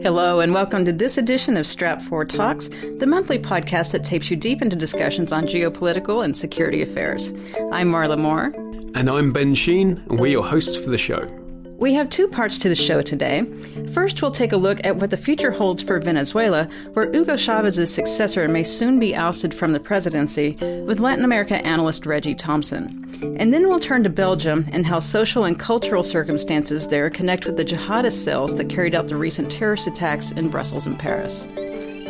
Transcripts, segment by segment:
Hello, and welcome to this edition of Stratfor Talks, the monthly podcast that takes you deep into discussions on geopolitical and security affairs. I'm Marla Moore. And I'm Ben Sheen, and we're your hosts for the show. We have two parts to the show today. First, we'll take a look at what the future holds for Venezuela, where Hugo Chavez's successor may soon be ousted from the presidency, with Latin America analyst Reggie Thompson. And then we'll turn to Belgium and how social and cultural circumstances there connect with the jihadist cells that carried out the recent terrorist attacks in Brussels and Paris.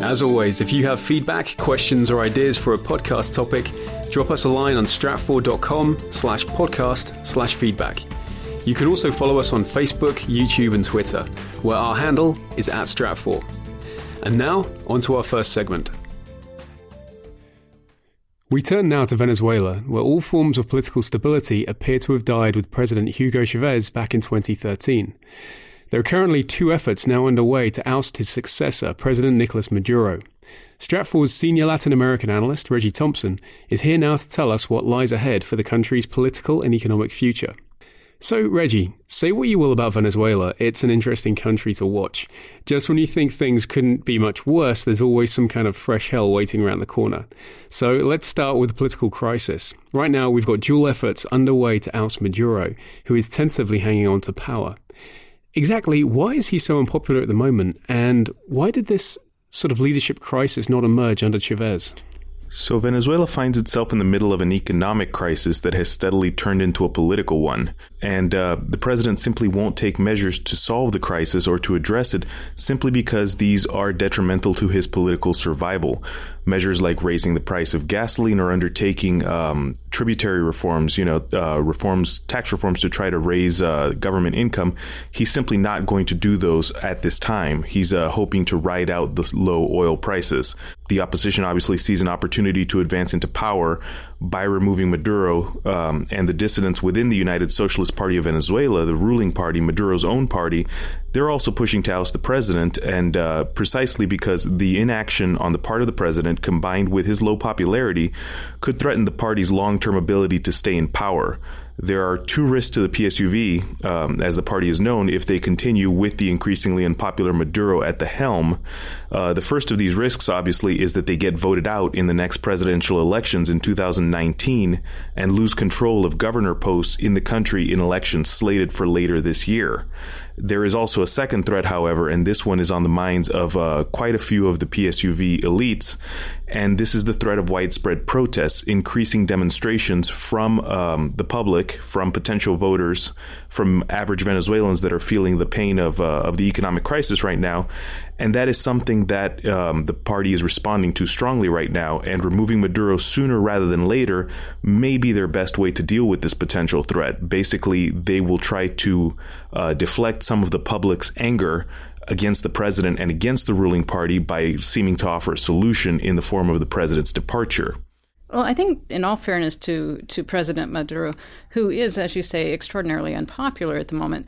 As always, if you have feedback, questions, or ideas for a podcast topic, drop us a line on stratfor.com slash podcast slash feedback. You can also follow us on Facebook, YouTube, and Twitter, where our handle is at Stratfor. And now, on to our first segment. We turn now to Venezuela, where all forms of political stability appear to have died with President Hugo Chavez back in 2013. There are currently two efforts now underway to oust his successor, President Nicolas Maduro. Stratfor's senior Latin American analyst, Reggie Thompson, is here now to tell us what lies ahead for the country's political and economic future. So, Reggie, say what you will about Venezuela, it's an interesting country to watch. Just when you think things couldn't be much worse, there's always some kind of fresh hell waiting around the corner. So, let's start with the political crisis. Right now, we've got dual efforts underway to oust Maduro, who is tentatively hanging on to power. Exactly why is he so unpopular at the moment, and why did this sort of leadership crisis not emerge under Chavez? So, Venezuela finds itself in the middle of an economic crisis that has steadily turned into a political one. And uh, the president simply won't take measures to solve the crisis or to address it simply because these are detrimental to his political survival measures like raising the price of gasoline or undertaking um, tributary reforms, you know, uh, reforms, tax reforms to try to raise uh, government income, he's simply not going to do those at this time. He's uh, hoping to ride out the low oil prices. The opposition obviously sees an opportunity to advance into power by removing Maduro um, and the dissidents within the United Socialist Party of Venezuela, the ruling party, Maduro's own party, they're also pushing to oust the president, and uh, precisely because the inaction on the part of the president, combined with his low popularity, could threaten the party's long term ability to stay in power. There are two risks to the PSUV, um, as the party is known, if they continue with the increasingly unpopular Maduro at the helm. Uh, the first of these risks, obviously, is that they get voted out in the next presidential elections in 2019 and lose control of governor posts in the country in elections slated for later this year. There is also a second threat, however, and this one is on the minds of uh, quite a few of the PSUV elites, and this is the threat of widespread protests, increasing demonstrations from um, the public, from potential voters, from average Venezuelans that are feeling the pain of, uh, of the economic crisis right now. And that is something that um, the party is responding to strongly right now. And removing Maduro sooner rather than later may be their best way to deal with this potential threat. Basically, they will try to uh, deflect some of the public's anger against the president and against the ruling party by seeming to offer a solution in the form of the president's departure. Well, I think, in all fairness to, to President Maduro, who is, as you say, extraordinarily unpopular at the moment,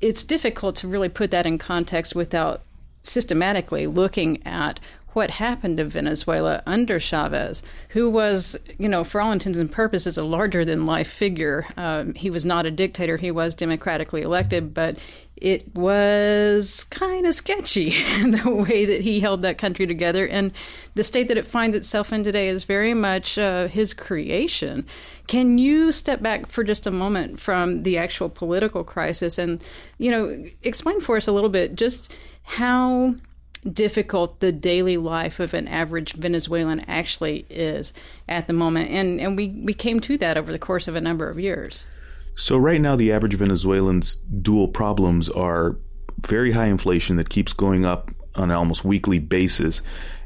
it's difficult to really put that in context without systematically looking at what happened to Venezuela under Chavez, who was, you know, for all intents and purposes, a larger than life figure. Um, he was not a dictator, he was democratically elected, but it was kind of sketchy the way that he held that country together. And the state that it finds itself in today is very much uh, his creation. Can you step back for just a moment from the actual political crisis and, you know, explain for us a little bit just how difficult the daily life of an average Venezuelan actually is at the moment. And, and we, we came to that over the course of a number of years. So, right now, the average Venezuelan's dual problems are very high inflation that keeps going up on an almost weekly basis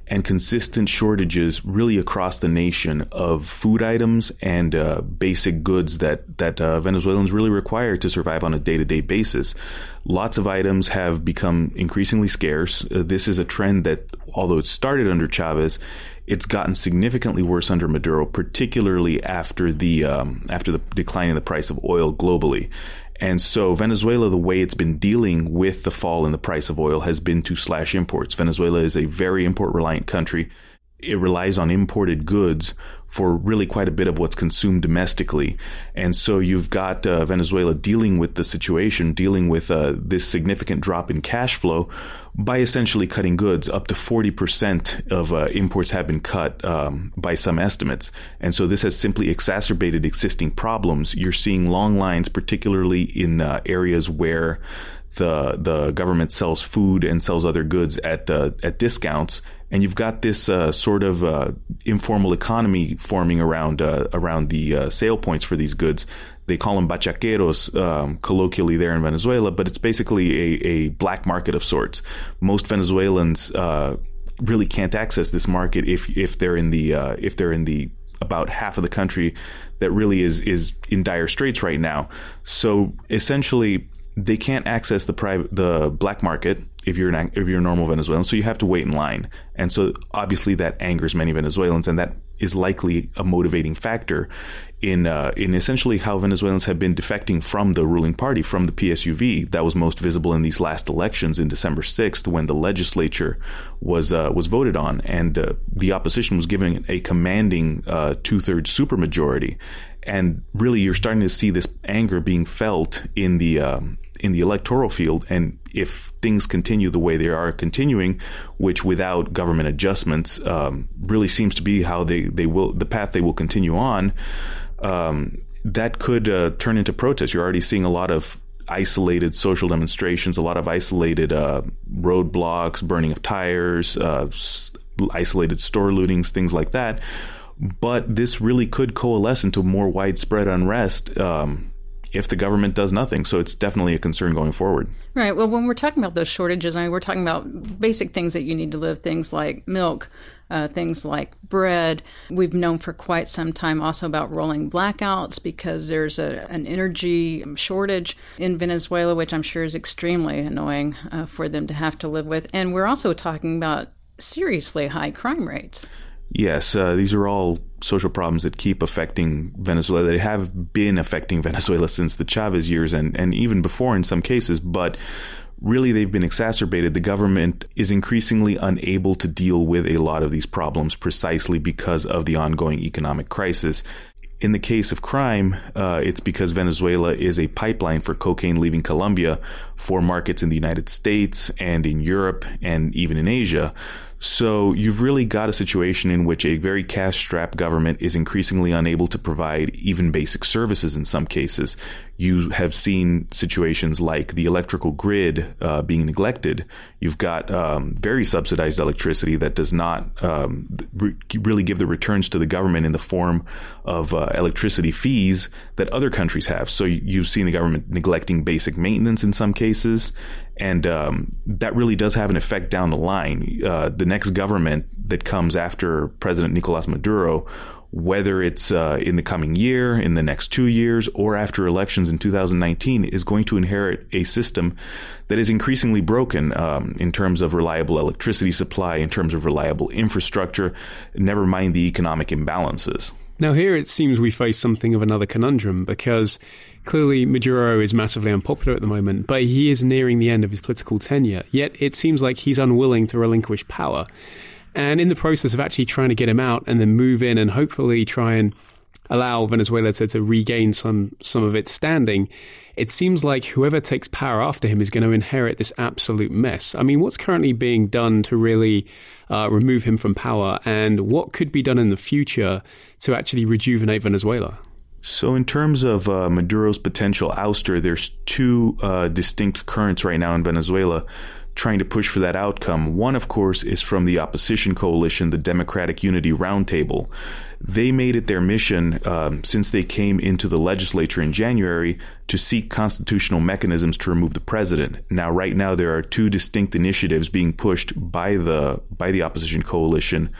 and consistent shortages really across the nation of food items and uh, basic goods that that uh, Venezuelans really require to survive on a day to day basis. Lots of items have become increasingly scarce. Uh, this is a trend that, although it started under Chavez, it's gotten significantly worse under Maduro, particularly after the um, after the decline in the price of oil globally. And so Venezuela, the way it's been dealing with the fall in the price of oil has been to slash imports. Venezuela is a very import reliant country. It relies on imported goods for really quite a bit of what's consumed domestically. And so you've got uh, Venezuela dealing with the situation, dealing with uh, this significant drop in cash flow by essentially cutting goods. Up to 40% of uh, imports have been cut um, by some estimates. And so this has simply exacerbated existing problems. You're seeing long lines, particularly in uh, areas where the the government sells food and sells other goods at uh, at discounts, and you've got this uh, sort of uh, informal economy forming around uh, around the uh, sale points for these goods. They call them bachaqueros um, colloquially there in Venezuela, but it's basically a, a black market of sorts. Most Venezuelans uh, really can't access this market if if they're in the uh, if they're in the about half of the country that really is is in dire straits right now. So essentially, they can't access the private the black market if you're an if you're a normal Venezuelan. So you have to wait in line, and so obviously that angers many Venezuelans, and that is likely a motivating factor in uh, in essentially how Venezuelans have been defecting from the ruling party, from the PSUV. That was most visible in these last elections in December sixth, when the legislature was uh, was voted on, and uh, the opposition was given a commanding uh, two thirds supermajority and really you're starting to see this anger being felt in the um, in the electoral field and if things continue the way they are continuing which without government adjustments um, really seems to be how they, they will the path they will continue on um, that could uh, turn into protests. You're already seeing a lot of isolated social demonstrations a lot of isolated uh, roadblocks burning of tires uh, isolated store lootings things like that. But this really could coalesce into more widespread unrest um, if the government does nothing. So it's definitely a concern going forward. Right. Well, when we're talking about those shortages, I mean, we're talking about basic things that you need to live, things like milk. Uh, things like bread. We've known for quite some time also about rolling blackouts because there's a, an energy shortage in Venezuela, which I'm sure is extremely annoying uh, for them to have to live with. And we're also talking about seriously high crime rates. Yes, uh, these are all social problems that keep affecting Venezuela. They have been affecting Venezuela since the Chavez years and, and even before in some cases, but really they've been exacerbated. The government is increasingly unable to deal with a lot of these problems precisely because of the ongoing economic crisis. In the case of crime, uh, it's because Venezuela is a pipeline for cocaine leaving Colombia for markets in the United States and in Europe and even in Asia. So you've really got a situation in which a very cash strapped government is increasingly unable to provide even basic services in some cases. You have seen situations like the electrical grid uh, being neglected. You've got um, very subsidized electricity that does not um, re- really give the returns to the government in the form of uh, electricity fees that other countries have. So you've seen the government neglecting basic maintenance in some cases and um, that really does have an effect down the line. Uh, the next government that comes after President Nicolas Maduro, whether it's uh, in the coming year, in the next two years, or after elections in 2019, is going to inherit a system that is increasingly broken um, in terms of reliable electricity supply, in terms of reliable infrastructure, never mind the economic imbalances. Now, here it seems we face something of another conundrum because clearly Maduro is massively unpopular at the moment, but he is nearing the end of his political tenure. Yet it seems like he's unwilling to relinquish power. And in the process of actually trying to get him out and then move in and hopefully try and allow Venezuela to, to regain some some of its standing, it seems like whoever takes power after him is going to inherit this absolute mess. I mean, what's currently being done to really uh, remove him from power, and what could be done in the future to actually rejuvenate Venezuela? So, in terms of uh, Maduro's potential ouster, there's two uh, distinct currents right now in Venezuela trying to push for that outcome. One, of course, is from the opposition coalition, the Democratic Unity Roundtable. They made it their mission um, since they came into the legislature in January to seek constitutional mechanisms to remove the president. Now, right now, there are two distinct initiatives being pushed by the by the opposition coalition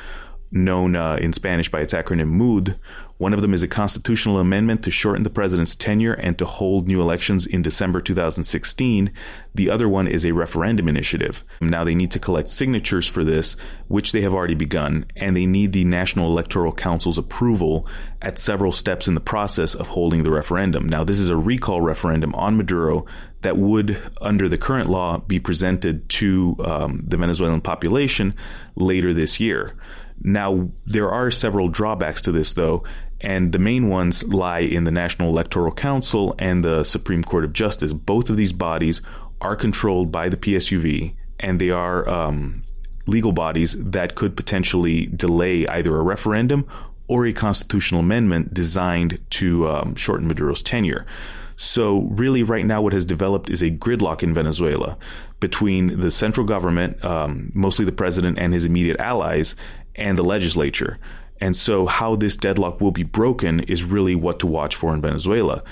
known uh, in Spanish by its acronym MUD, one of them is a constitutional amendment to shorten the president's tenure and to hold new elections in December 2016. The other one is a referendum initiative. Now they need to collect signatures for this, which they have already begun, and they need the National Electoral Council's approval at several steps in the process of holding the referendum. Now, this is a recall referendum on Maduro that would, under the current law, be presented to um, the Venezuelan population later this year. Now, there are several drawbacks to this, though, and the main ones lie in the National Electoral Council and the Supreme Court of Justice. Both of these bodies are controlled by the PSUV, and they are um, legal bodies that could potentially delay either a referendum or a constitutional amendment designed to um, shorten Maduro's tenure. So, really, right now, what has developed is a gridlock in Venezuela between the central government, um, mostly the president and his immediate allies, and the legislature. And so, how this deadlock will be broken is really what to watch for in Venezuela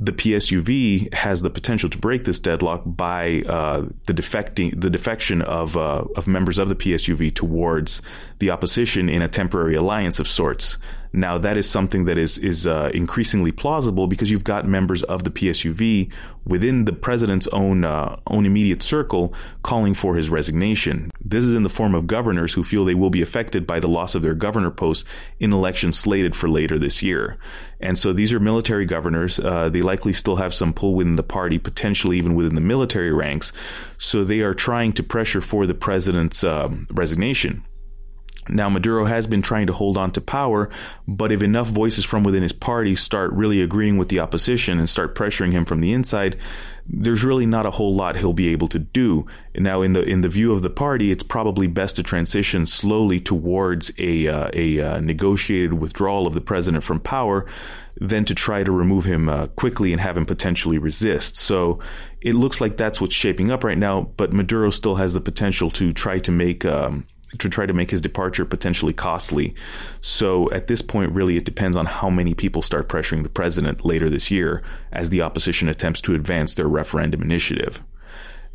the PSUV has the potential to break this deadlock by uh, the defecting the defection of uh, of members of the PSUV towards the opposition in a temporary alliance of sorts. Now that is something that is is uh, increasingly plausible because you've got members of the PSUV within the president's own uh, own immediate circle calling for his resignation. This is in the form of governors who feel they will be affected by the loss of their governor post in elections slated for later this year. And so these are military governors. Uh, they likely still have some pull within the party, potentially even within the military ranks. So they are trying to pressure for the president's um, resignation. Now, Maduro has been trying to hold on to power, but if enough voices from within his party start really agreeing with the opposition and start pressuring him from the inside, there's really not a whole lot he'll be able to do. Now, in the in the view of the party, it's probably best to transition slowly towards a uh, a uh, negotiated withdrawal of the president from power, than to try to remove him uh, quickly and have him potentially resist. So it looks like that's what's shaping up right now. But Maduro still has the potential to try to make um, to try to make his departure potentially costly. So at this point, really, it depends on how many people start pressuring the president later this year as the opposition attempts to advance their referendum initiative.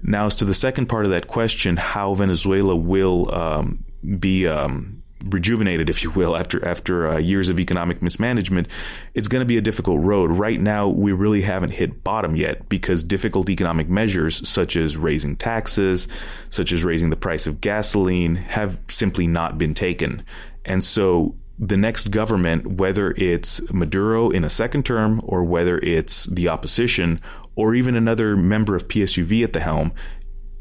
Now, as to the second part of that question, how Venezuela will um, be um, rejuvenated, if you will, after after uh, years of economic mismanagement, it's going to be a difficult road. Right now, we really haven't hit bottom yet because difficult economic measures, such as raising taxes, such as raising the price of gasoline, have simply not been taken. And so the next government, whether it's Maduro in a second term or whether it's the opposition or even another member of PSUV at the helm,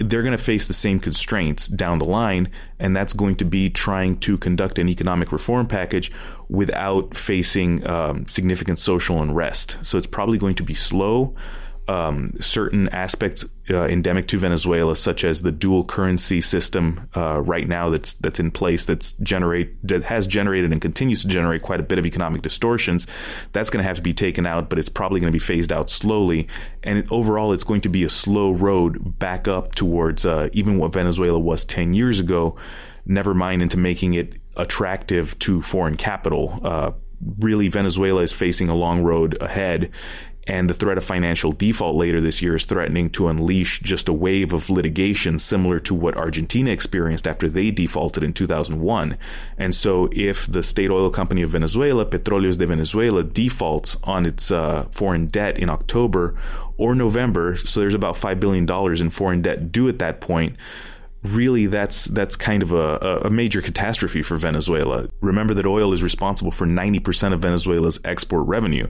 they're going to face the same constraints down the line, and that's going to be trying to conduct an economic reform package without facing um, significant social unrest. So it's probably going to be slow um, certain aspects uh, endemic to Venezuela, such as the dual currency system uh, right now that's that's in place, that's generate that has generated and continues to generate quite a bit of economic distortions. That's going to have to be taken out, but it's probably going to be phased out slowly. And it, overall, it's going to be a slow road back up towards uh, even what Venezuela was ten years ago. Never mind into making it attractive to foreign capital uh, really Venezuela is facing a long road ahead and the threat of financial default later this year is threatening to unleash just a wave of litigation similar to what Argentina experienced after they defaulted in 2001. And so, if the state oil company of Venezuela, Petróleos de Venezuela, defaults on its uh, foreign debt in October or November, so there's about $5 billion in foreign debt due at that point really that's that's kind of a, a major catastrophe for Venezuela. Remember that oil is responsible for 90% of Venezuela's export revenue.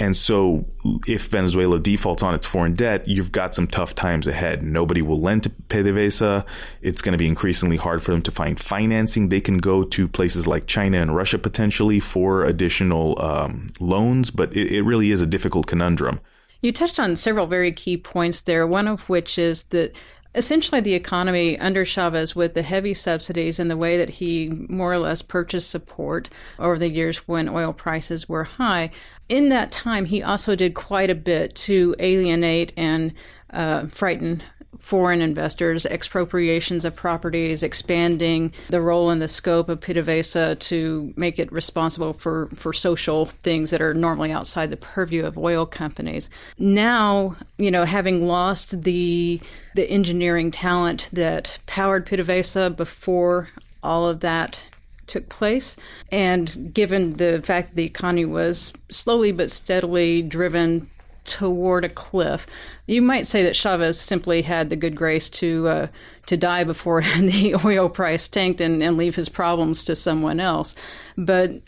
And so, if Venezuela defaults on its foreign debt, you've got some tough times ahead. Nobody will lend to PDVSA. It's going to be increasingly hard for them to find financing. They can go to places like China and Russia potentially for additional um, loans, but it, it really is a difficult conundrum. You touched on several very key points there, one of which is that essentially the economy under Chavez with the heavy subsidies and the way that he more or less purchased support over the years when oil prices were high. In that time, he also did quite a bit to alienate and uh, frighten foreign investors, expropriations of properties, expanding the role and the scope of PDVSA to make it responsible for, for social things that are normally outside the purview of oil companies. Now, you know, having lost the the engineering talent that powered PDVSA before all of that took place. And given the fact that the economy was slowly but steadily driven toward a cliff. You might say that Chavez simply had the good grace to uh, to die before the oil price tanked and, and leave his problems to someone else. But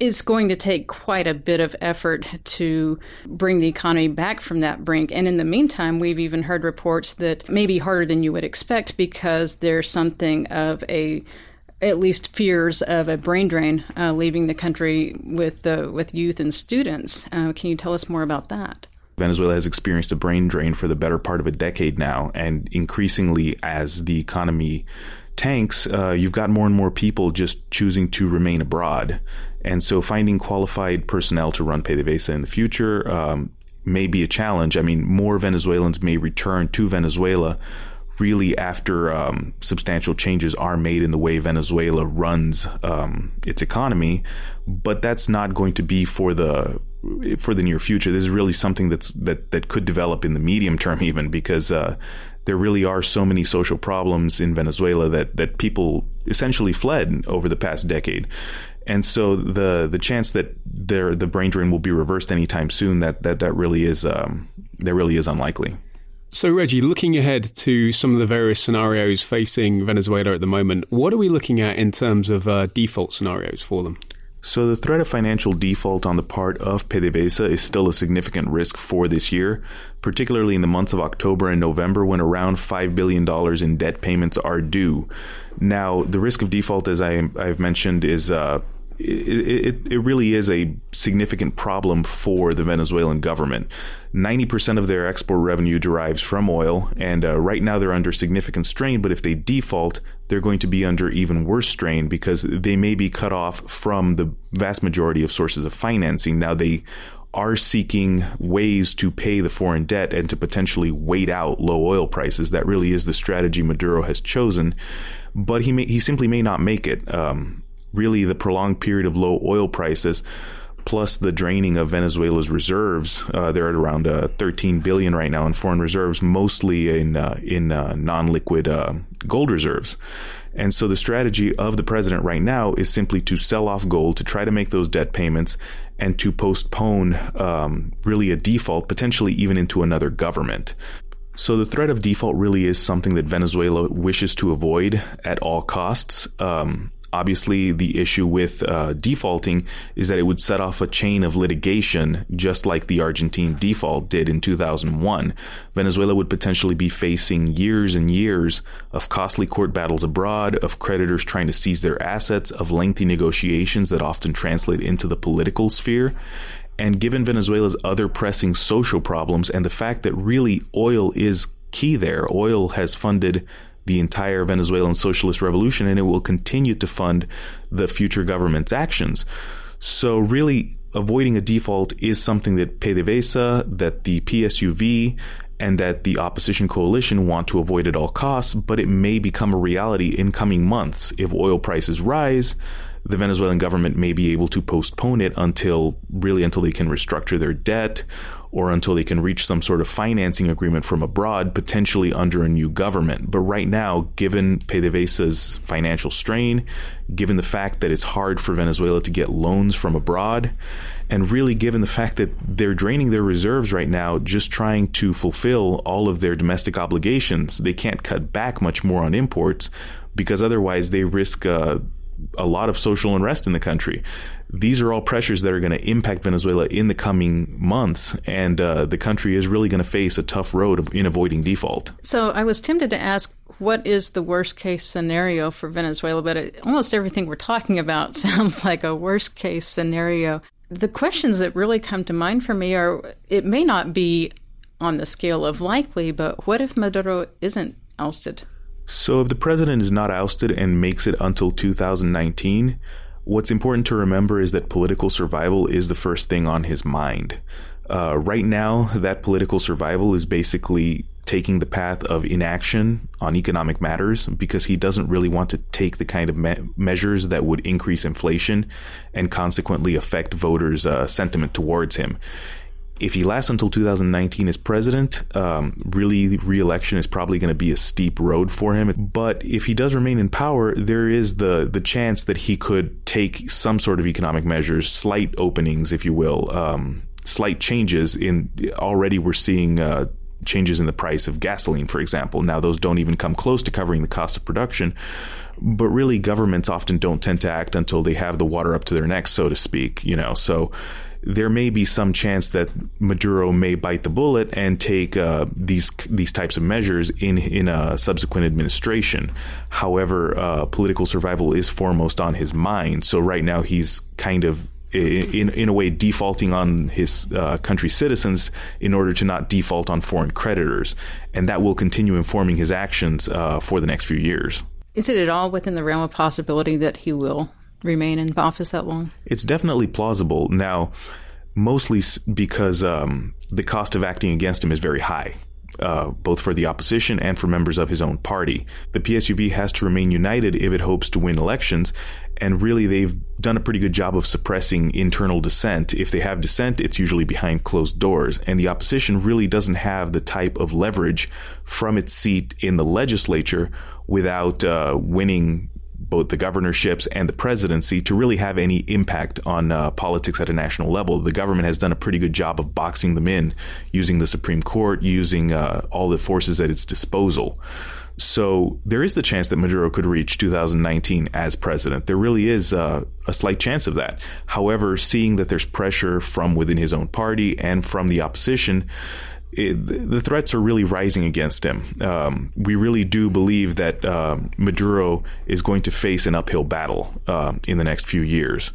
it's going to take quite a bit of effort to bring the economy back from that brink. And in the meantime, we've even heard reports that may be harder than you would expect because there's something of a at least fears of a brain drain uh, leaving the country with the with youth and students. Uh, can you tell us more about that? Venezuela has experienced a brain drain for the better part of a decade now, and increasingly as the economy tanks, uh, you've got more and more people just choosing to remain abroad. And so finding qualified personnel to run PDVSA in the future um, may be a challenge. I mean, more Venezuelans may return to Venezuela really after um, substantial changes are made in the way Venezuela runs um, its economy, but that's not going to be for the for the near future. This is really something that's that that could develop in the medium term, even because uh, there really are so many social problems in Venezuela that that people essentially fled over the past decade. And so the the chance that there the brain drain will be reversed anytime soon that that that really is um, that really is unlikely. So, Reggie, looking ahead to some of the various scenarios facing Venezuela at the moment, what are we looking at in terms of uh, default scenarios for them? So, the threat of financial default on the part of PDVSA is still a significant risk for this year, particularly in the months of October and November when around $5 billion in debt payments are due. Now, the risk of default, as I, have mentioned, is uh, it, it, it, really is a significant problem for the Venezuelan government. 90% of their export revenue derives from oil, and uh, right now they're under significant strain. But if they default, they're going to be under even worse strain because they may be cut off from the vast majority of sources of financing. Now, they are seeking ways to pay the foreign debt and to potentially wait out low oil prices. That really is the strategy Maduro has chosen, but he may, he simply may not make it. Um, really the prolonged period of low oil prices plus the draining of Venezuela's reserves. Uh, they're at around uh, 13 billion right now in foreign reserves, mostly in uh, in uh, non-liquid uh, gold reserves. And so the strategy of the president right now is simply to sell off gold to try to make those debt payments and to postpone um, really a default, potentially even into another government. So the threat of default really is something that Venezuela wishes to avoid at all costs. Um, Obviously, the issue with uh, defaulting is that it would set off a chain of litigation, just like the Argentine default did in 2001. Venezuela would potentially be facing years and years of costly court battles abroad, of creditors trying to seize their assets, of lengthy negotiations that often translate into the political sphere. And given Venezuela's other pressing social problems and the fact that really oil is key there, oil has funded the entire Venezuelan socialist revolution and it will continue to fund the future government's actions. So, really, avoiding a default is something that PDVSA, that the PSUV, and that the opposition coalition want to avoid at all costs, but it may become a reality in coming months. If oil prices rise, the Venezuelan government may be able to postpone it until really until they can restructure their debt or until they can reach some sort of financing agreement from abroad, potentially under a new government. But right now, given PDVSA's financial strain, given the fact that it's hard for Venezuela to get loans from abroad, and really given the fact that they're draining their reserves right now, just trying to fulfill all of their domestic obligations, they can't cut back much more on imports because otherwise they risk. Uh, a lot of social unrest in the country. These are all pressures that are going to impact Venezuela in the coming months, and uh, the country is really going to face a tough road of, in avoiding default. So I was tempted to ask, what is the worst case scenario for Venezuela? But it, almost everything we're talking about sounds like a worst case scenario. The questions that really come to mind for me are it may not be on the scale of likely, but what if Maduro isn't ousted? So, if the president is not ousted and makes it until 2019, what's important to remember is that political survival is the first thing on his mind. Uh, right now, that political survival is basically taking the path of inaction on economic matters because he doesn't really want to take the kind of me- measures that would increase inflation and consequently affect voters' uh, sentiment towards him if he lasts until 2019 as president, um, really re-election is probably going to be a steep road for him. But if he does remain in power, there is the the chance that he could take some sort of economic measures, slight openings, if you will, um, slight changes. In already we're seeing. Uh, changes in the price of gasoline, for example. Now, those don't even come close to covering the cost of production, but really, governments often don't tend to act until they have the water up to their necks, so to speak. You know, so there may be some chance that Maduro may bite the bullet and take uh, these these types of measures in in a subsequent administration. However, uh, political survival is foremost on his mind. So right now he's kind of in in a way defaulting on his uh, country's citizens in order to not default on foreign creditors, and that will continue informing his actions uh, for the next few years. Is it at all within the realm of possibility that he will remain in office that long? It's definitely plausible. Now, mostly because um, the cost of acting against him is very high. Uh, both for the opposition and for members of his own party. The PSUV has to remain united if it hopes to win elections, and really they've done a pretty good job of suppressing internal dissent. If they have dissent, it's usually behind closed doors, and the opposition really doesn't have the type of leverage from its seat in the legislature without uh, winning both the governorships and the presidency to really have any impact on uh, politics at a national level. The government has done a pretty good job of boxing them in, using the Supreme Court, using uh, all the forces at its disposal. So there is the chance that Maduro could reach 2019 as president. There really is uh, a slight chance of that. However, seeing that there's pressure from within his own party and from the opposition, it, the threats are really rising against him. Um, we really do believe that uh, Maduro is going to face an uphill battle uh, in the next few years.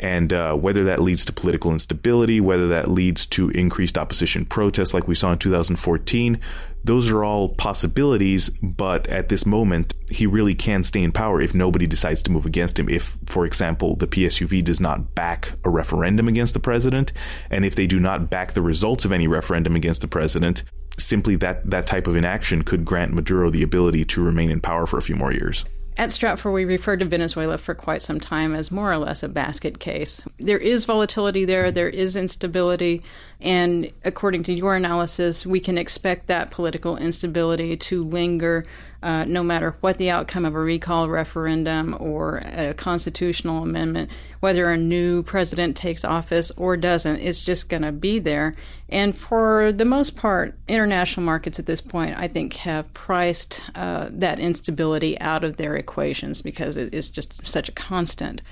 And uh, whether that leads to political instability, whether that leads to increased opposition protests like we saw in 2014, those are all possibilities. But at this moment, he really can stay in power if nobody decides to move against him. If, for example, the PSUV does not back a referendum against the president, and if they do not back the results of any referendum against the president, simply that, that type of inaction could grant Maduro the ability to remain in power for a few more years. At Stratfor, we referred to Venezuela for quite some time as more or less a basket case. There is volatility there, there is instability, and according to your analysis, we can expect that political instability to linger uh, no matter what the outcome of a recall referendum or a constitutional amendment, whether a new president takes office or doesn't, it's just going to be there. And for the most part, international markets at this point, I think, have priced uh, that instability out of their equations because it is just such a constant.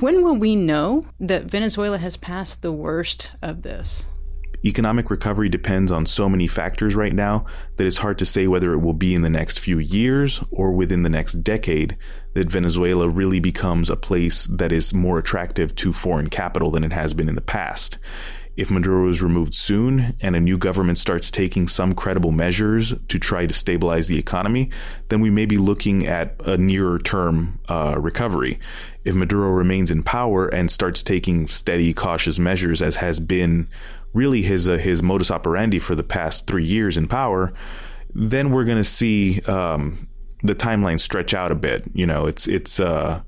When will we know that Venezuela has passed the worst of this? Economic recovery depends on so many factors right now that it's hard to say whether it will be in the next few years or within the next decade that Venezuela really becomes a place that is more attractive to foreign capital than it has been in the past. If Maduro is removed soon and a new government starts taking some credible measures to try to stabilize the economy, then we may be looking at a nearer term uh, recovery. If Maduro remains in power and starts taking steady, cautious measures, as has been really his uh, his modus operandi for the past three years in power, then we're going to see um, the timeline stretch out a bit. You know, it's it's uh,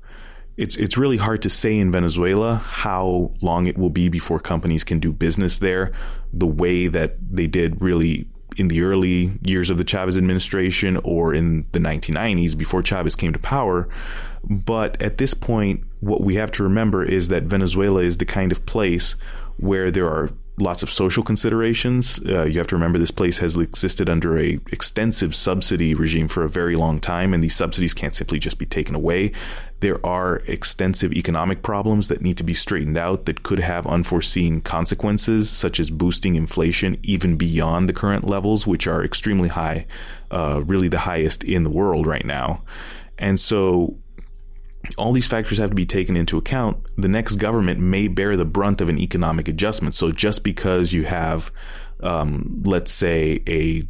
it's it's really hard to say in Venezuela how long it will be before companies can do business there, the way that they did really in the early years of the Chavez administration or in the 1990s before Chavez came to power. But at this point, what we have to remember is that Venezuela is the kind of place where there are lots of social considerations. Uh, you have to remember this place has existed under a extensive subsidy regime for a very long time, and these subsidies can't simply just be taken away. There are extensive economic problems that need to be straightened out that could have unforeseen consequences, such as boosting inflation even beyond the current levels, which are extremely high, uh, really the highest in the world right now. And so all these factors have to be taken into account. The next government may bear the brunt of an economic adjustment. So just because you have, um, let's say, a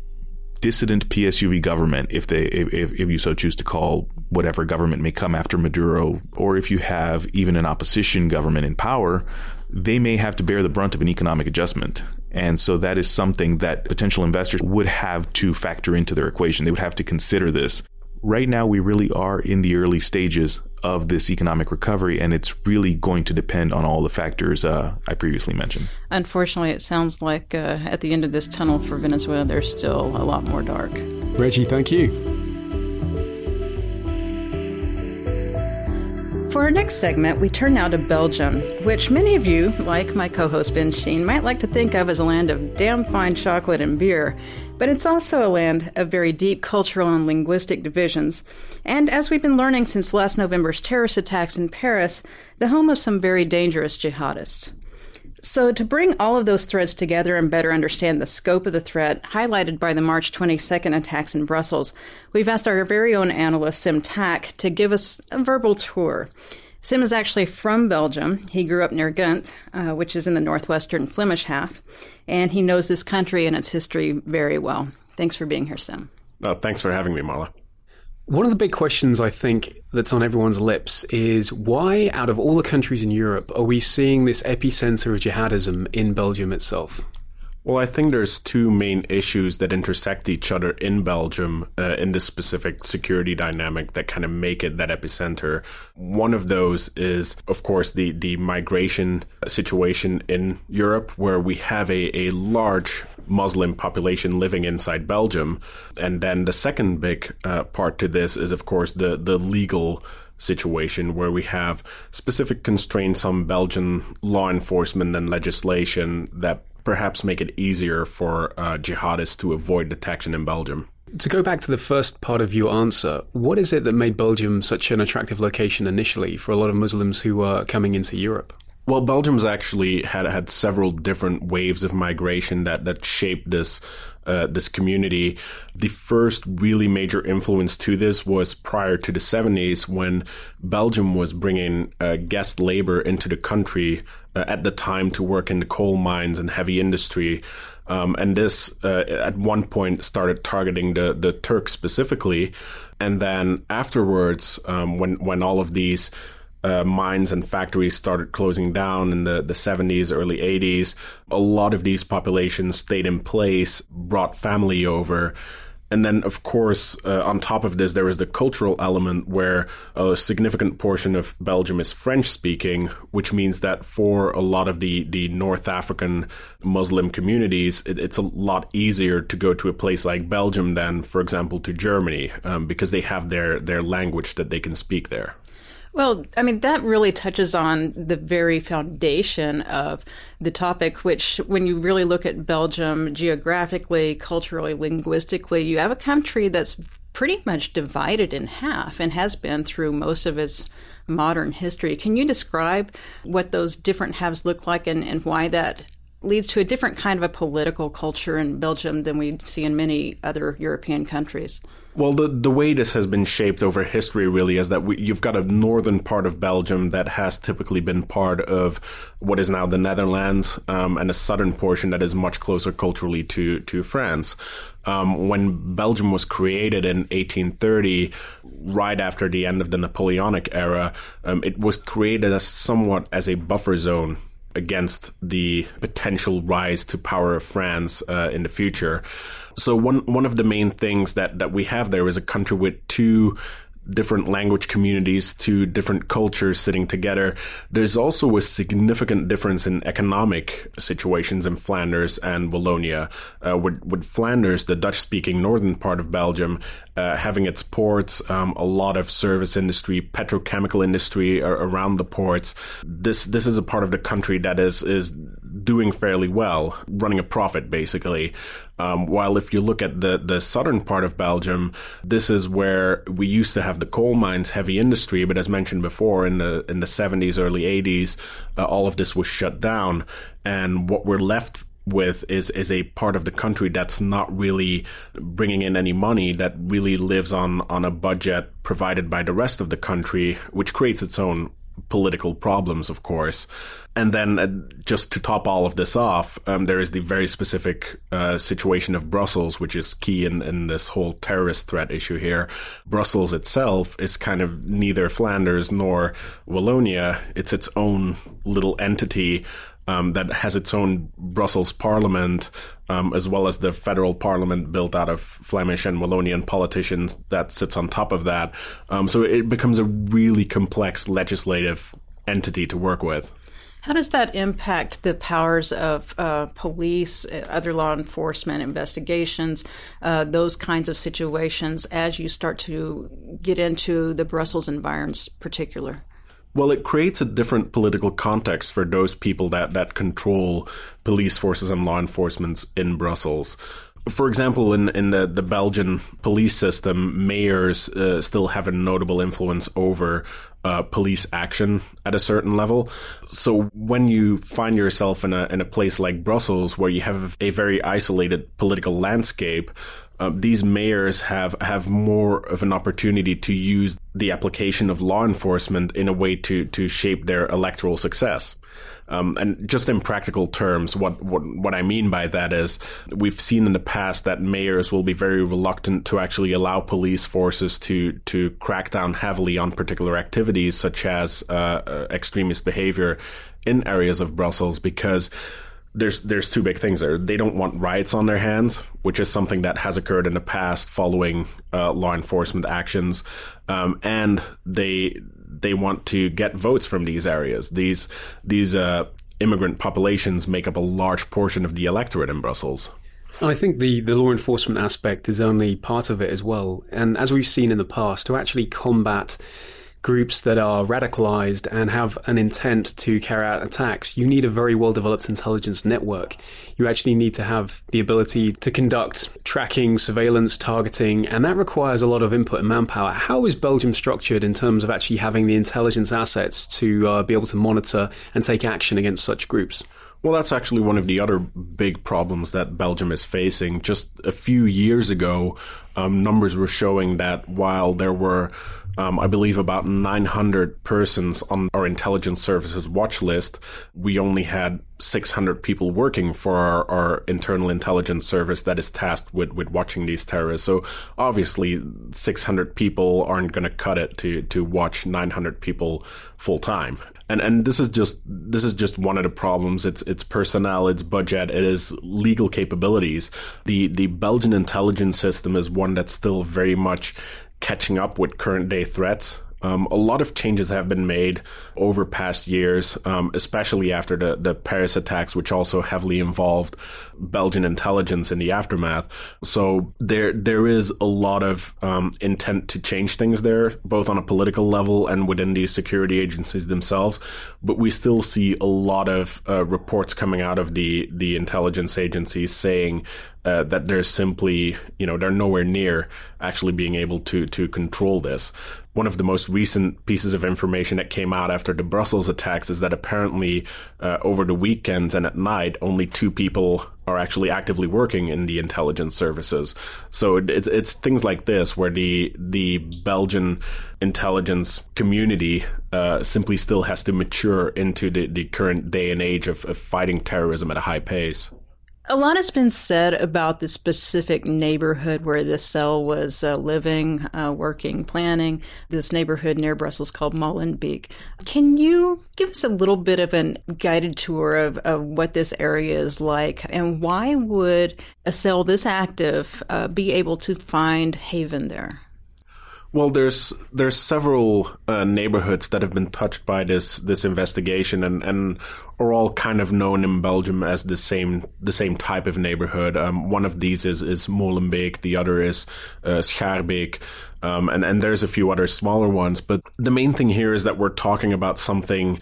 dissident PSUV government, if they if, if you so choose to call whatever government may come after Maduro, or if you have even an opposition government in power, they may have to bear the brunt of an economic adjustment. And so that is something that potential investors would have to factor into their equation. They would have to consider this right now we really are in the early stages of this economic recovery, and it's really going to depend on all the factors uh, I previously mentioned. Unfortunately, it sounds like uh, at the end of this tunnel for Venezuela, there's still a lot more dark. Reggie, thank you. For our next segment, we turn now to Belgium, which many of you, like my co host Ben Sheen, might like to think of as a land of damn fine chocolate and beer. But it's also a land of very deep cultural and linguistic divisions, and as we've been learning since last November's terrorist attacks in Paris, the home of some very dangerous jihadists. So, to bring all of those threads together and better understand the scope of the threat highlighted by the March 22nd attacks in Brussels, we've asked our very own analyst, Sim Tack, to give us a verbal tour. Sim is actually from Belgium. He grew up near Ghent, uh, which is in the northwestern Flemish half, and he knows this country and its history very well. Thanks for being here, Sim. Uh, thanks for having me, Marla. One of the big questions I think that's on everyone's lips is why, out of all the countries in Europe, are we seeing this epicenter of jihadism in Belgium itself? Well, I think there's two main issues that intersect each other in Belgium uh, in this specific security dynamic that kind of make it that epicenter. One of those is, of course, the, the migration situation in Europe, where we have a, a large Muslim population living inside Belgium. And then the second big uh, part to this is, of course, the, the legal situation where we have specific constraints on Belgian law enforcement and legislation that perhaps make it easier for uh, jihadists to avoid detection in Belgium. To go back to the first part of your answer, what is it that made Belgium such an attractive location initially for a lot of Muslims who are coming into Europe? Well, Belgium's actually had had several different waves of migration that that shaped this uh, this community. The first really major influence to this was prior to the 70s when Belgium was bringing uh, guest labor into the country uh, at the time to work in the coal mines and heavy industry. Um, and this, uh, at one point, started targeting the, the Turks specifically. And then afterwards, um, when, when all of these uh, mines and factories started closing down in the, the 70s, early 80s. A lot of these populations stayed in place, brought family over. And then, of course, uh, on top of this, there is the cultural element where a significant portion of Belgium is French speaking, which means that for a lot of the, the North African Muslim communities, it, it's a lot easier to go to a place like Belgium than, for example, to Germany, um, because they have their, their language that they can speak there. Well, I mean, that really touches on the very foundation of the topic, which, when you really look at Belgium geographically, culturally, linguistically, you have a country that's pretty much divided in half and has been through most of its modern history. Can you describe what those different halves look like and, and why that leads to a different kind of a political culture in Belgium than we see in many other European countries? Well, the the way this has been shaped over history really is that we, you've got a northern part of Belgium that has typically been part of what is now the Netherlands, um, and a southern portion that is much closer culturally to to France. Um, when Belgium was created in 1830, right after the end of the Napoleonic era, um, it was created as somewhat as a buffer zone against the potential rise to power of France uh, in the future. So one one of the main things that that we have there is a country with two different language communities to different cultures sitting together. There's also a significant difference in economic situations in Flanders and Wallonia. Uh, with, with, Flanders, the Dutch speaking northern part of Belgium, uh, having its ports, um, a lot of service industry, petrochemical industry around the ports. This this is a part of the country that is is doing fairly well, running a profit basically. Um, while if you look at the, the southern part of Belgium, this is where we used to have the coal mines, heavy industry, but as mentioned before, in the in the 70s, early 80s, uh, all of this was shut down, and what we're left with is is a part of the country that's not really bringing in any money that really lives on on a budget provided by the rest of the country which creates its own political problems, of course. And then, uh, just to top all of this off, um, there is the very specific uh, situation of Brussels, which is key in, in this whole terrorist threat issue here. Brussels itself is kind of neither Flanders nor Wallonia, it's its own little entity um, that has its own Brussels parliament, um, as well as the federal parliament built out of Flemish and Wallonian politicians that sits on top of that. Um, so it becomes a really complex legislative entity to work with. How does that impact the powers of uh, police, uh, other law enforcement, investigations, uh, those kinds of situations as you start to get into the Brussels environs, particular? Well, it creates a different political context for those people that, that control police forces and law enforcement in Brussels. for example, in, in the, the Belgian police system, mayors uh, still have a notable influence over uh, police action at a certain level. So when you find yourself in a in a place like Brussels, where you have a very isolated political landscape, uh, these mayors have have more of an opportunity to use the application of law enforcement in a way to to shape their electoral success. Um, and just in practical terms, what, what what I mean by that is we've seen in the past that mayors will be very reluctant to actually allow police forces to to crack down heavily on particular activities such as uh, uh, extremist behavior in areas of Brussels because there's there's two big things there. They don't want riots on their hands, which is something that has occurred in the past following uh, law enforcement actions, um, and they they want to get votes from these areas. These these uh, immigrant populations make up a large portion of the electorate in Brussels. I think the, the law enforcement aspect is only part of it as well. And as we've seen in the past, to actually combat groups that are radicalized and have an intent to carry out attacks, you need a very well developed intelligence network. You actually need to have the ability to conduct tracking, surveillance, targeting, and that requires a lot of input and manpower. How is Belgium structured in terms of actually having the intelligence assets to uh, be able to monitor and take action against such groups? Well, that's actually one of the other big problems that Belgium is facing. Just a few years ago, um, numbers were showing that while there were um, I believe about 900 persons on our intelligence services watch list. We only had 600 people working for our, our, internal intelligence service that is tasked with, with watching these terrorists. So obviously, 600 people aren't going to cut it to, to watch 900 people full time. And and this is just this is just one of the problems. It's it's personnel, it's budget, it is legal capabilities. The the Belgian intelligence system is one that's still very much catching up with current day threats. Um, a lot of changes have been made over past years, um, especially after the, the Paris attacks, which also heavily involved Belgian intelligence in the aftermath. So there there is a lot of um, intent to change things there, both on a political level and within these security agencies themselves. But we still see a lot of uh, reports coming out of the the intelligence agencies saying uh, that they're simply, you know, they're nowhere near actually being able to to control this. One of the most recent pieces of information that came out after the Brussels attacks is that apparently uh, over the weekends and at night, only two people are actually actively working in the intelligence services. So it, it's it's things like this where the the Belgian intelligence community uh, simply still has to mature into the, the current day and age of, of fighting terrorism at a high pace. A lot has been said about the specific neighborhood where this cell was uh, living, uh, working, planning, this neighborhood near Brussels called Molenbeek. Can you give us a little bit of a guided tour of, of, what this area is like and why would a cell this active uh, be able to find haven there? Well, there's there's several uh, neighborhoods that have been touched by this this investigation, and, and are all kind of known in Belgium as the same the same type of neighborhood. Um, one of these is is Molenbeek, the other is uh, Schaarbeek, um, and and there's a few other smaller ones. But the main thing here is that we're talking about something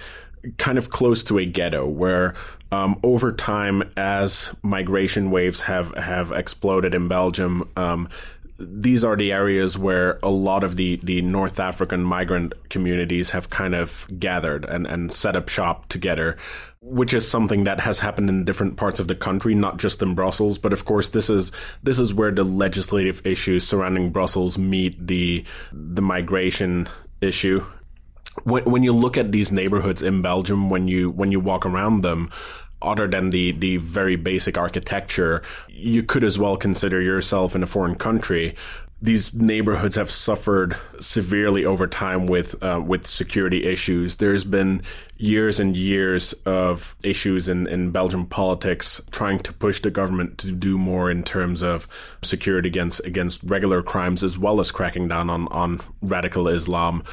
kind of close to a ghetto where um, over time as migration waves have have exploded in Belgium um, these are the areas where a lot of the, the North African migrant communities have kind of gathered and, and set up shop together, which is something that has happened in different parts of the country, not just in Brussels. But of course, this is this is where the legislative issues surrounding Brussels meet the the migration issue. When, when you look at these neighborhoods in Belgium, when you when you walk around them, other than the the very basic architecture, you could as well consider yourself in a foreign country. These neighborhoods have suffered severely over time with uh, with security issues. There's been years and years of issues in, in Belgian politics trying to push the government to do more in terms of security against against regular crimes as well as cracking down on, on radical Islam.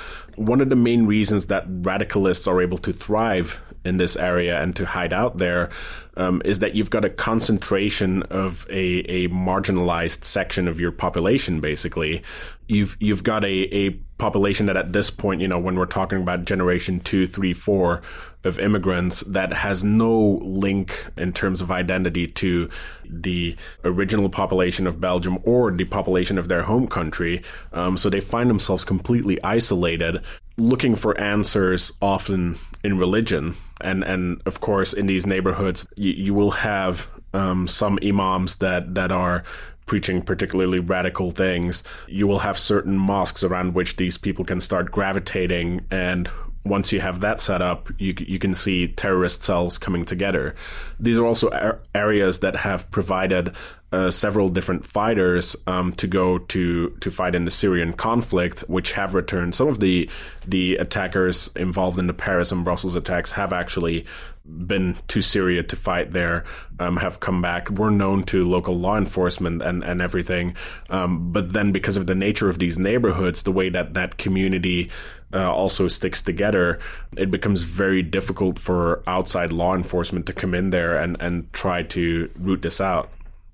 One of the main reasons that radicalists are able to thrive in this area and to hide out there um, is that you've got a concentration of a, a marginalized section of your population, basically. You've, you've got a, a population that at this point, you know, when we're talking about generation two, three, four of immigrants, that has no link in terms of identity to the original population of Belgium or the population of their home country. Um, so they find themselves completely isolated, looking for answers often in religion. And, and of course, in these neighborhoods, you, you will have um, some imams that, that are preaching particularly radical things, you will have certain mosques around which these people can start gravitating and once you have that set up, you, you can see terrorist cells coming together. These are also areas that have provided uh, several different fighters um, to go to to fight in the Syrian conflict, which have returned. Some of the the attackers involved in the Paris and Brussels attacks have actually been to Syria to fight there, um, have come back, were known to local law enforcement and, and everything. Um, but then, because of the nature of these neighborhoods, the way that that community uh, also sticks together, it becomes very difficult for outside law enforcement to come in there and, and try to root this out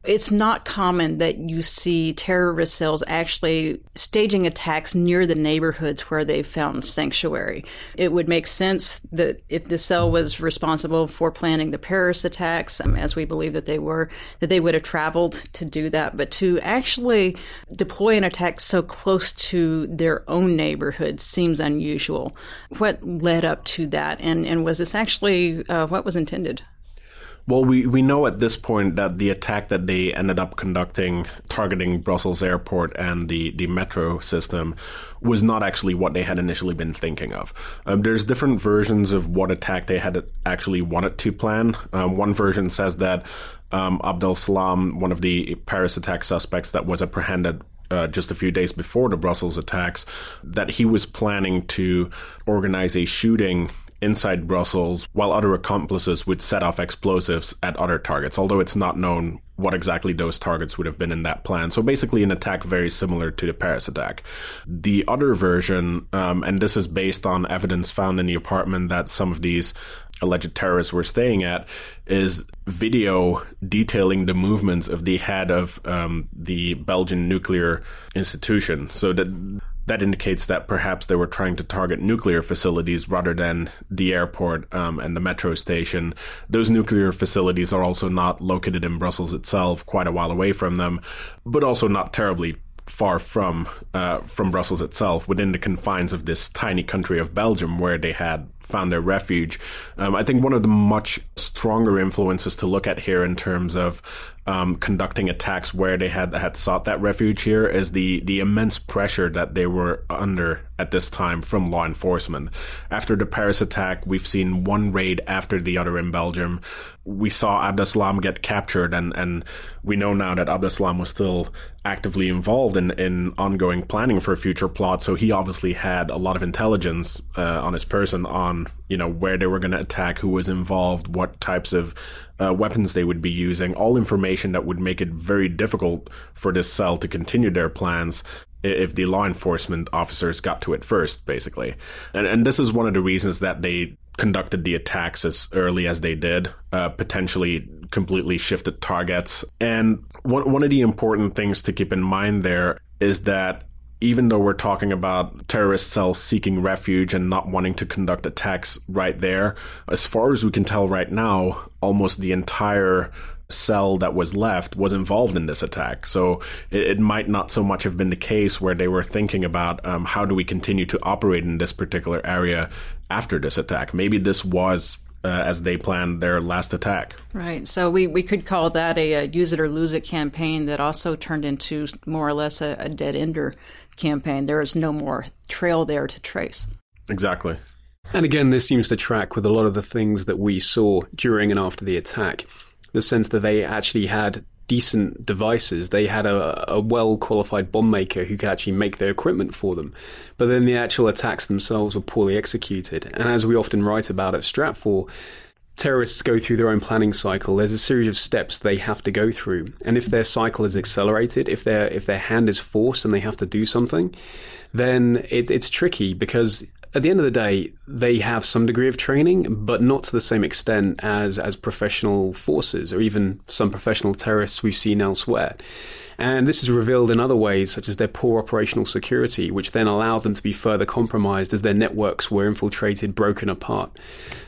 it's not common that you see terrorist cells actually staging attacks near the neighborhoods where they found sanctuary. It would make sense that if the cell was responsible for planning the Paris attacks, um, as we believe that they were, that they would have traveled to do that. But to actually deploy an attack so close to their own neighborhood seems unusual. What led up to that, and, and was this actually uh, what was intended? Well, we, we know at this point that the attack that they ended up conducting, targeting Brussels airport and the, the metro system, was not actually what they had initially been thinking of. Um, there's different versions of what attack they had actually wanted to plan. Um, one version says that um, Abdeslam, one of the Paris attack suspects that was apprehended uh, just a few days before the Brussels attacks, that he was planning to organize a shooting inside Brussels, while other accomplices would set off explosives at other targets, although it's not known what exactly those targets would have been in that plan. So basically, an attack very similar to the Paris attack. The other version, um, and this is based on evidence found in the apartment that some of these alleged terrorists were staying at, is video detailing the movements of the head of um, the Belgian nuclear institution. So that that indicates that perhaps they were trying to target nuclear facilities rather than the airport um, and the metro station. Those nuclear facilities are also not located in Brussels itself, quite a while away from them, but also not terribly far from uh, from Brussels itself, within the confines of this tiny country of Belgium, where they had found their refuge. Um, I think one of the much stronger influences to look at here in terms of um, conducting attacks where they had had sought that refuge here is the the immense pressure that they were under at this time from law enforcement. After the Paris attack, we've seen one raid after the other in Belgium. We saw Abdeslam get captured, and, and we know now that Abdeslam was still actively involved in, in ongoing planning for a future plot. So he obviously had a lot of intelligence uh, on his person on you know where they were going to attack, who was involved, what types of uh, weapons they would be using, all information that would make it very difficult for this cell to continue their plans if the law enforcement officers got to it first, basically. And, and this is one of the reasons that they conducted the attacks as early as they did, uh, potentially completely shifted targets. And one, one of the important things to keep in mind there is that even though we're talking about terrorist cells seeking refuge and not wanting to conduct attacks right there, as far as we can tell right now, almost the entire cell that was left was involved in this attack. So it, it might not so much have been the case where they were thinking about um, how do we continue to operate in this particular area after this attack. Maybe this was uh, as they planned their last attack. Right. So we, we could call that a, a, use it or lose it campaign that also turned into more or less a, a dead ender campaign. There is no more trail there to trace. Exactly. And again, this seems to track with a lot of the things that we saw during and after the attack. The sense that they actually had decent devices. They had a, a well qualified bomb maker who could actually make their equipment for them. But then the actual attacks themselves were poorly executed. And as we often write about at Stratfor, terrorists go through their own planning cycle. There's a series of steps they have to go through, and if their cycle is accelerated, if their if their hand is forced and they have to do something, then it, it's tricky because at the end of the day, they have some degree of training, but not to the same extent as, as professional forces or even some professional terrorists we've seen elsewhere. And this is revealed in other ways, such as their poor operational security, which then allowed them to be further compromised as their networks were infiltrated, broken apart.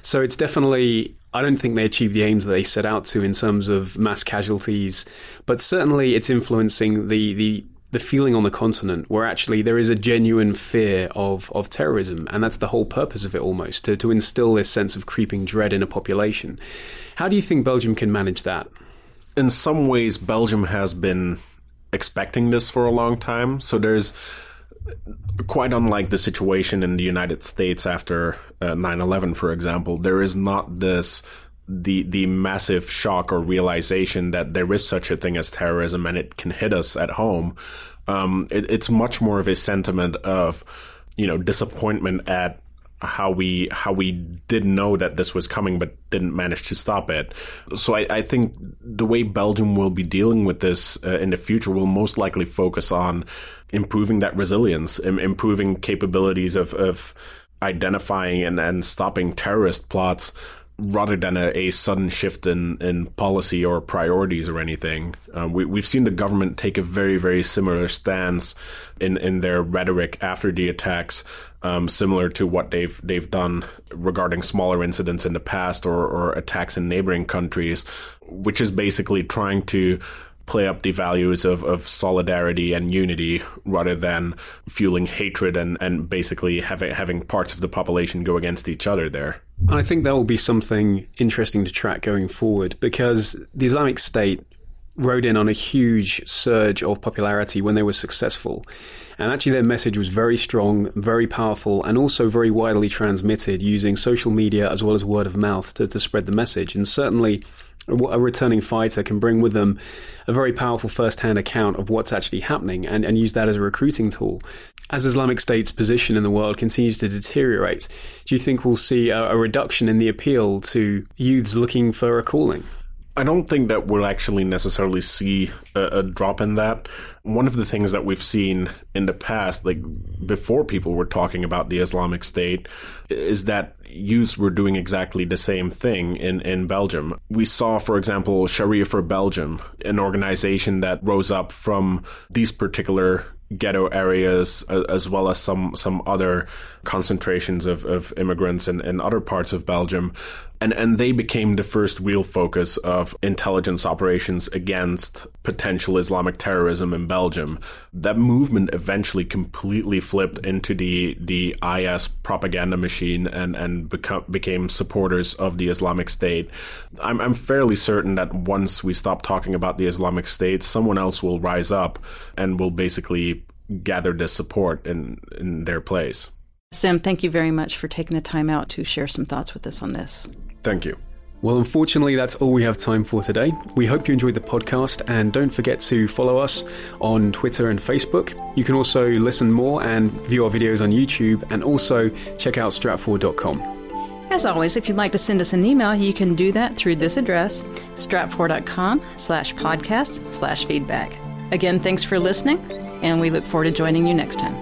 So it's definitely I don't think they achieved the aims that they set out to in terms of mass casualties, but certainly it's influencing the, the the feeling on the continent where actually there is a genuine fear of, of terrorism. And that's the whole purpose of it almost, to, to instill this sense of creeping dread in a population. How do you think Belgium can manage that? In some ways, Belgium has been expecting this for a long time. So there's quite unlike the situation in the United States after uh, 9/11 for example there is not this the the massive shock or realization that there is such a thing as terrorism and it can hit us at home um, it, it's much more of a sentiment of you know disappointment at how we how we didn't know that this was coming but didn't manage to stop it. So I, I think the way Belgium will be dealing with this uh, in the future will most likely focus on improving that resilience, Im- improving capabilities of, of identifying and, and stopping terrorist plots rather than a, a, sudden shift in, in policy or priorities or anything. Um, we, we've seen the government take a very, very similar stance in, in their rhetoric after the attacks, um, similar to what they've they've done regarding smaller incidents in the past or, or attacks in neighboring countries, which is basically trying to play up the values of, of solidarity and unity rather than fueling hatred and, and basically having having parts of the population go against each other there. I think that will be something interesting to track going forward because the Islamic State rode in on a huge surge of popularity when they were successful. And actually, their message was very strong, very powerful, and also very widely transmitted using social media as well as word of mouth to, to spread the message. And certainly, a returning fighter can bring with them a very powerful first-hand account of what's actually happening and, and use that as a recruiting tool. As Islamic State's position in the world continues to deteriorate, do you think we'll see a, a reduction in the appeal to youths looking for a calling? I don't think that we'll actually necessarily see a, a, drop in that. One of the things that we've seen in the past, like before people were talking about the Islamic State, is that youths were doing exactly the same thing in, in Belgium. We saw, for example, Sharia for Belgium, an organization that rose up from these particular ghetto areas as well as some some other concentrations of, of immigrants in, in other parts of Belgium and and they became the first real focus of intelligence operations against potential Islamic terrorism in Belgium. That movement eventually completely flipped into the the IS propaganda machine and and become, became supporters of the Islamic State. I'm I'm fairly certain that once we stop talking about the Islamic State, someone else will rise up and will basically gather this support in in their place. Sim, thank you very much for taking the time out to share some thoughts with us on this. Thank you. Well, unfortunately, that's all we have time for today. We hope you enjoyed the podcast and don't forget to follow us on Twitter and Facebook. You can also listen more and view our videos on YouTube and also check out stratfor.com. As always, if you'd like to send us an email, you can do that through this address, stratfor.com slash podcast slash feedback. Again, thanks for listening, and we look forward to joining you next time.